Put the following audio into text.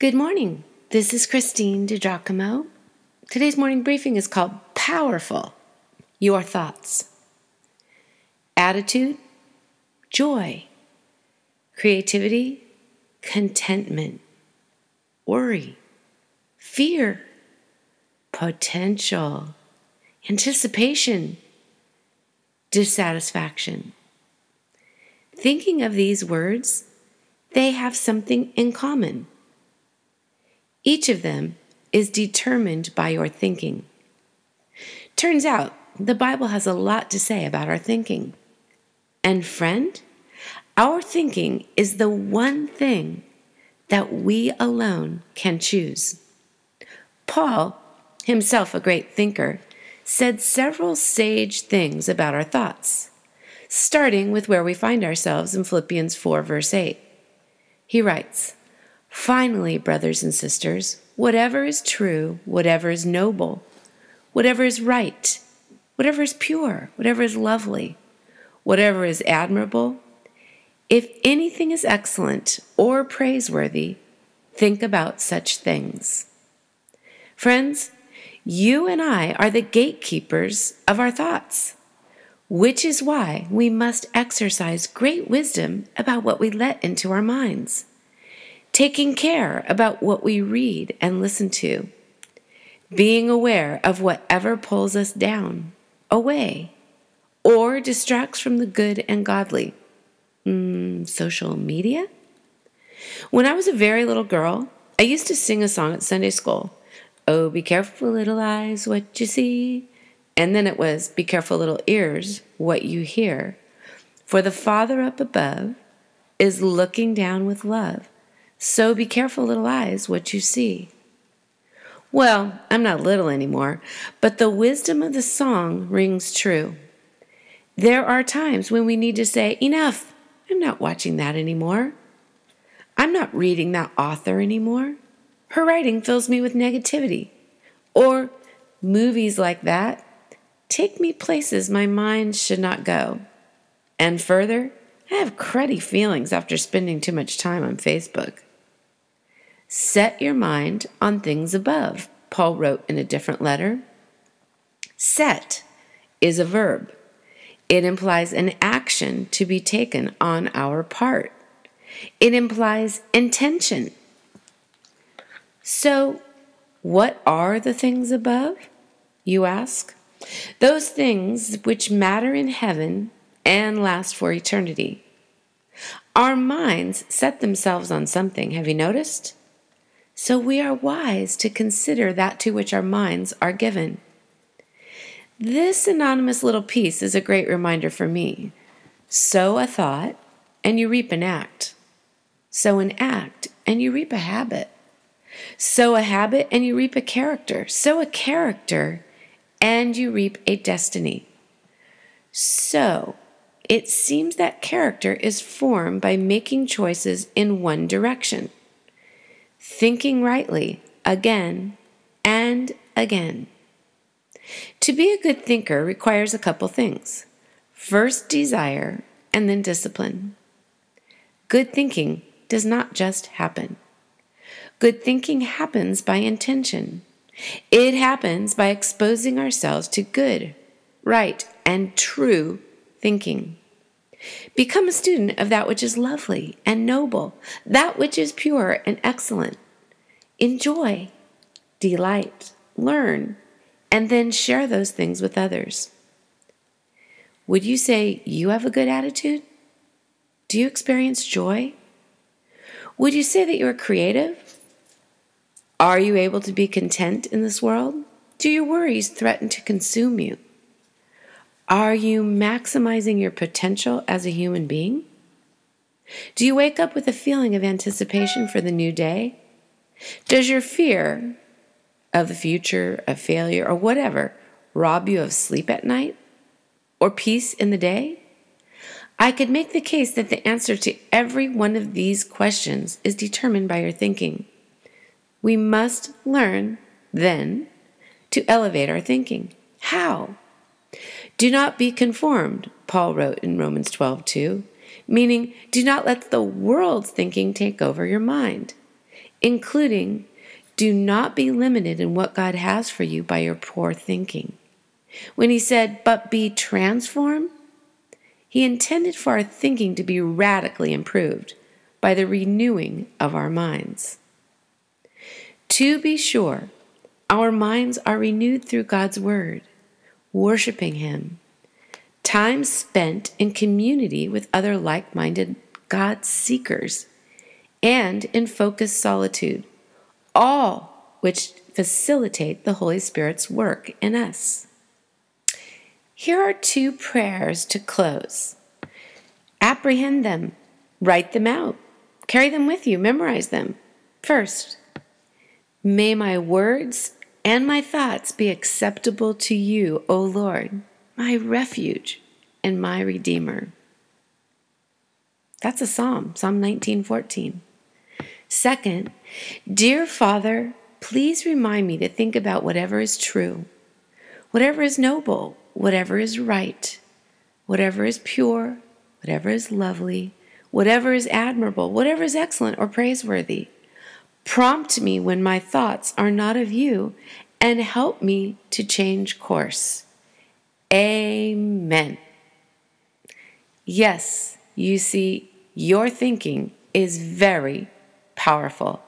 Good morning. This is Christine DiGiacomo. Today's morning briefing is called Powerful Your Thoughts. Attitude, joy, creativity, contentment, worry, fear, potential, anticipation, dissatisfaction. Thinking of these words, they have something in common. Each of them is determined by your thinking. Turns out the Bible has a lot to say about our thinking. And friend, our thinking is the one thing that we alone can choose. Paul, himself a great thinker, said several sage things about our thoughts, starting with where we find ourselves in Philippians 4, verse 8. He writes, Finally, brothers and sisters, whatever is true, whatever is noble, whatever is right, whatever is pure, whatever is lovely, whatever is admirable, if anything is excellent or praiseworthy, think about such things. Friends, you and I are the gatekeepers of our thoughts, which is why we must exercise great wisdom about what we let into our minds taking care about what we read and listen to, being aware of whatever pulls us down, away, or distracts from the good and godly. Mm, social media? When I was a very little girl, I used to sing a song at Sunday school. Oh, be careful, little eyes, what you see. And then it was, Be careful, little ears, what you hear. For the Father up above is looking down with love so be careful, little eyes, what you see. Well, I'm not little anymore, but the wisdom of the song rings true. There are times when we need to say, Enough, I'm not watching that anymore. I'm not reading that author anymore. Her writing fills me with negativity. Or movies like that take me places my mind should not go. And further, I have cruddy feelings after spending too much time on Facebook. Set your mind on things above, Paul wrote in a different letter. Set is a verb, it implies an action to be taken on our part, it implies intention. So, what are the things above? You ask. Those things which matter in heaven and last for eternity. Our minds set themselves on something, have you noticed? So we are wise to consider that to which our minds are given. This anonymous little piece is a great reminder for me. Sow a thought, and you reap an act. Sow an act, and you reap a habit. Sow a habit, and you reap a character. Sow a character, and you reap a destiny. So, it seems that character is formed by making choices in one direction thinking rightly again and again. To be a good thinker requires a couple things first, desire, and then discipline. Good thinking does not just happen. Good thinking happens by intention. It happens by exposing ourselves to good, right, and true thinking. Become a student of that which is lovely and noble, that which is pure and excellent. Enjoy, delight, learn, and then share those things with others. Would you say you have a good attitude? Do you experience joy? Would you say that you're creative? Are you able to be content in this world? Do your worries threaten to consume you? Are you maximizing your potential as a human being? Do you wake up with a feeling of anticipation for the new day? Does your fear of the future, of failure, or whatever rob you of sleep at night or peace in the day? I could make the case that the answer to every one of these questions is determined by your thinking. We must learn, then, to elevate our thinking. How? Do not be conformed, Paul wrote in Romans 12 2, meaning do not let the world's thinking take over your mind. including do not be limited in what God has for you by your poor thinking. When he said, but be transformed, he intended for our thinking to be radically improved by the renewing of our minds. To be sure, our minds are renewed through God's Word, worshiping Him, time spent in community with other like minded God seekers, and in focused solitude, all which facilitate the Holy Spirit's work in us. Here are two prayers to close. Apprehend them, write them out, carry them with you, memorize them. First, may my words and my thoughts be acceptable to you, O Lord, my refuge and my Redeemer. That's a psalm, Psalm 19:14. Second, dear Father, please remind me to think about whatever is true, whatever is noble, whatever is right, whatever is pure, whatever is lovely, whatever is admirable, whatever is excellent or praiseworthy. Prompt me when my thoughts are not of you and help me to change course. Amen. Yes, you see, your thinking is very powerful.